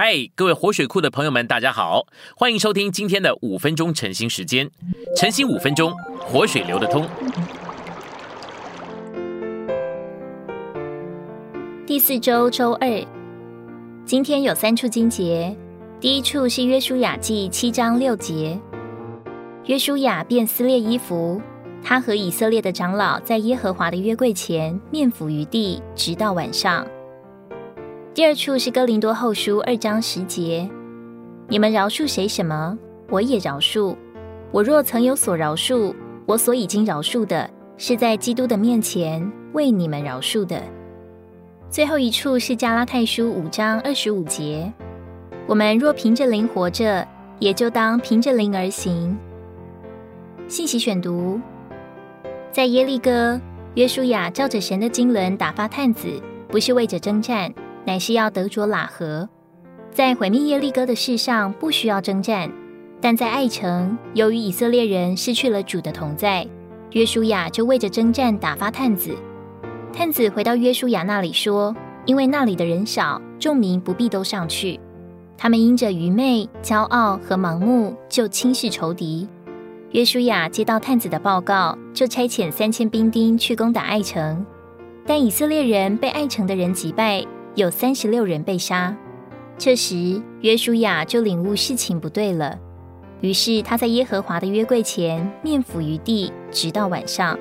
嗨，各位活水库的朋友们，大家好，欢迎收听今天的五分钟晨兴时间。晨兴五分钟，活水流得通。第四周周二，今天有三处经节。第一处是约书亚记七章六节，约书亚便撕裂衣服，他和以色列的长老在耶和华的约柜前面伏于地，直到晚上。第二处是哥林多后书二章十节，你们饶恕谁什么，我也饶恕。我若曾有所饶恕，我所已经饶恕的，是在基督的面前为你们饶恕的。最后一处是加拉太书五章二十五节，我们若凭着灵活着，也就当凭着灵而行。信息选读，在耶利哥，约书亚照着神的经纶打发探子，不是为着征战。乃是要得着喇合，在毁灭耶利哥的事上不需要征战，但在爱城，由于以色列人失去了主的同在，约书亚就为着征战打发探子。探子回到约书亚那里说：“因为那里的人少，众民不必都上去。他们因着愚昧、骄傲和盲目，就轻视仇敌。”约书亚接到探子的报告，就差遣三千兵丁去攻打爱城，但以色列人被爱城的人击败。有三十六人被杀，这时约书亚就领悟事情不对了，于是他在耶和华的约柜前面伏于地，直到晚上。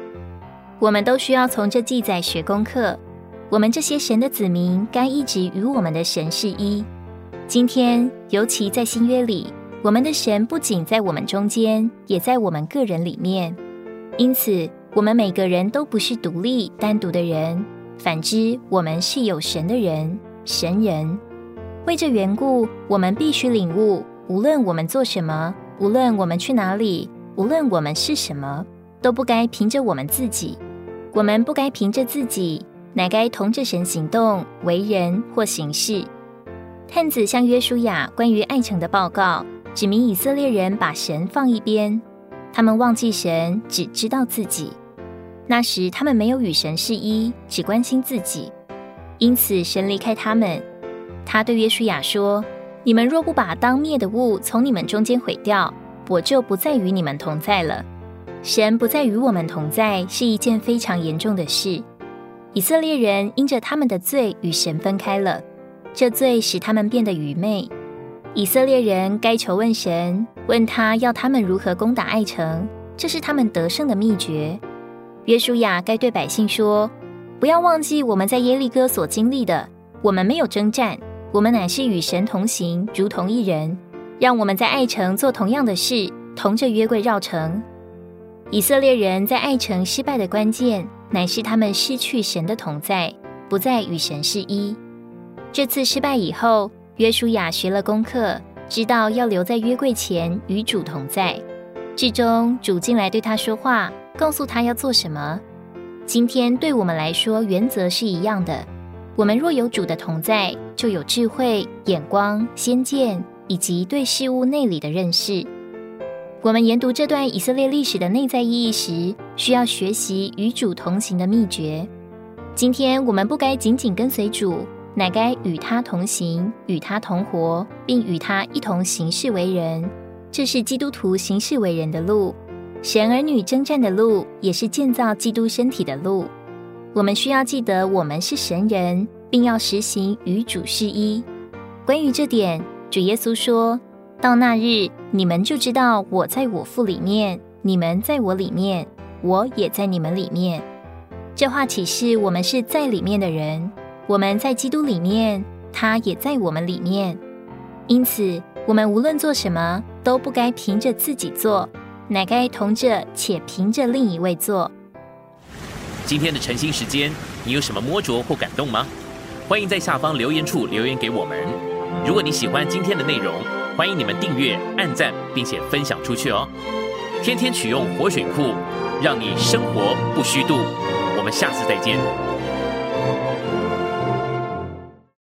我们都需要从这记载学功课。我们这些神的子民，该一直与我们的神是一。今天，尤其在新约里，我们的神不仅在我们中间，也在我们个人里面。因此，我们每个人都不是独立单独的人。反之，我们是有神的人，神人。为这缘故，我们必须领悟：无论我们做什么，无论我们去哪里，无论我们是什么，都不该凭着我们自己。我们不该凭着自己，乃该同着神行动、为人或行事。探子向约书亚关于爱城的报告，指明以色列人把神放一边，他们忘记神，只知道自己。那时他们没有与神是一，只关心自己，因此神离开他们。他对约书亚说：“你们若不把当灭的物从你们中间毁掉，我就不再与你们同在了。”神不再与我们同在是一件非常严重的事。以色列人因着他们的罪与神分开了，这罪使他们变得愚昧。以色列人该求问神，问他要他们如何攻打爱城，这是他们得胜的秘诀。约书亚该对百姓说：“不要忘记我们在耶利哥所经历的。我们没有征战，我们乃是与神同行，如同一人。让我们在爱城做同样的事，同着约柜绕城。以色列人在爱城失败的关键，乃是他们失去神的同在，不再与神是一。这次失败以后，约书亚学了功课，知道要留在约柜前与主同在。至终，主进来对他说话。”告诉他要做什么。今天对我们来说，原则是一样的。我们若有主的同在，就有智慧、眼光、先见，以及对事物内里的认识。我们研读这段以色列历史的内在意义时，需要学习与主同行的秘诀。今天我们不该仅仅跟随主，乃该与他同行，与他同活，并与他一同行事为人。这是基督徒行事为人的路。神儿女征战的路，也是建造基督身体的路。我们需要记得，我们是神人，并要实行与主是一。关于这点，主耶稣说到那日，你们就知道我在我父里面，你们在我里面，我也在你们里面。这话启示我们是在里面的人，我们在基督里面，他也在我们里面。因此，我们无论做什么，都不该凭着自己做。乃该同着且凭着另一位做。今天的晨兴时间，你有什么摸着或感动吗？欢迎在下方留言处留言给我们。如果你喜欢今天的内容，欢迎你们订阅、按赞，并且分享出去哦。天天取用活水库，让你生活不虚度。我们下次再见。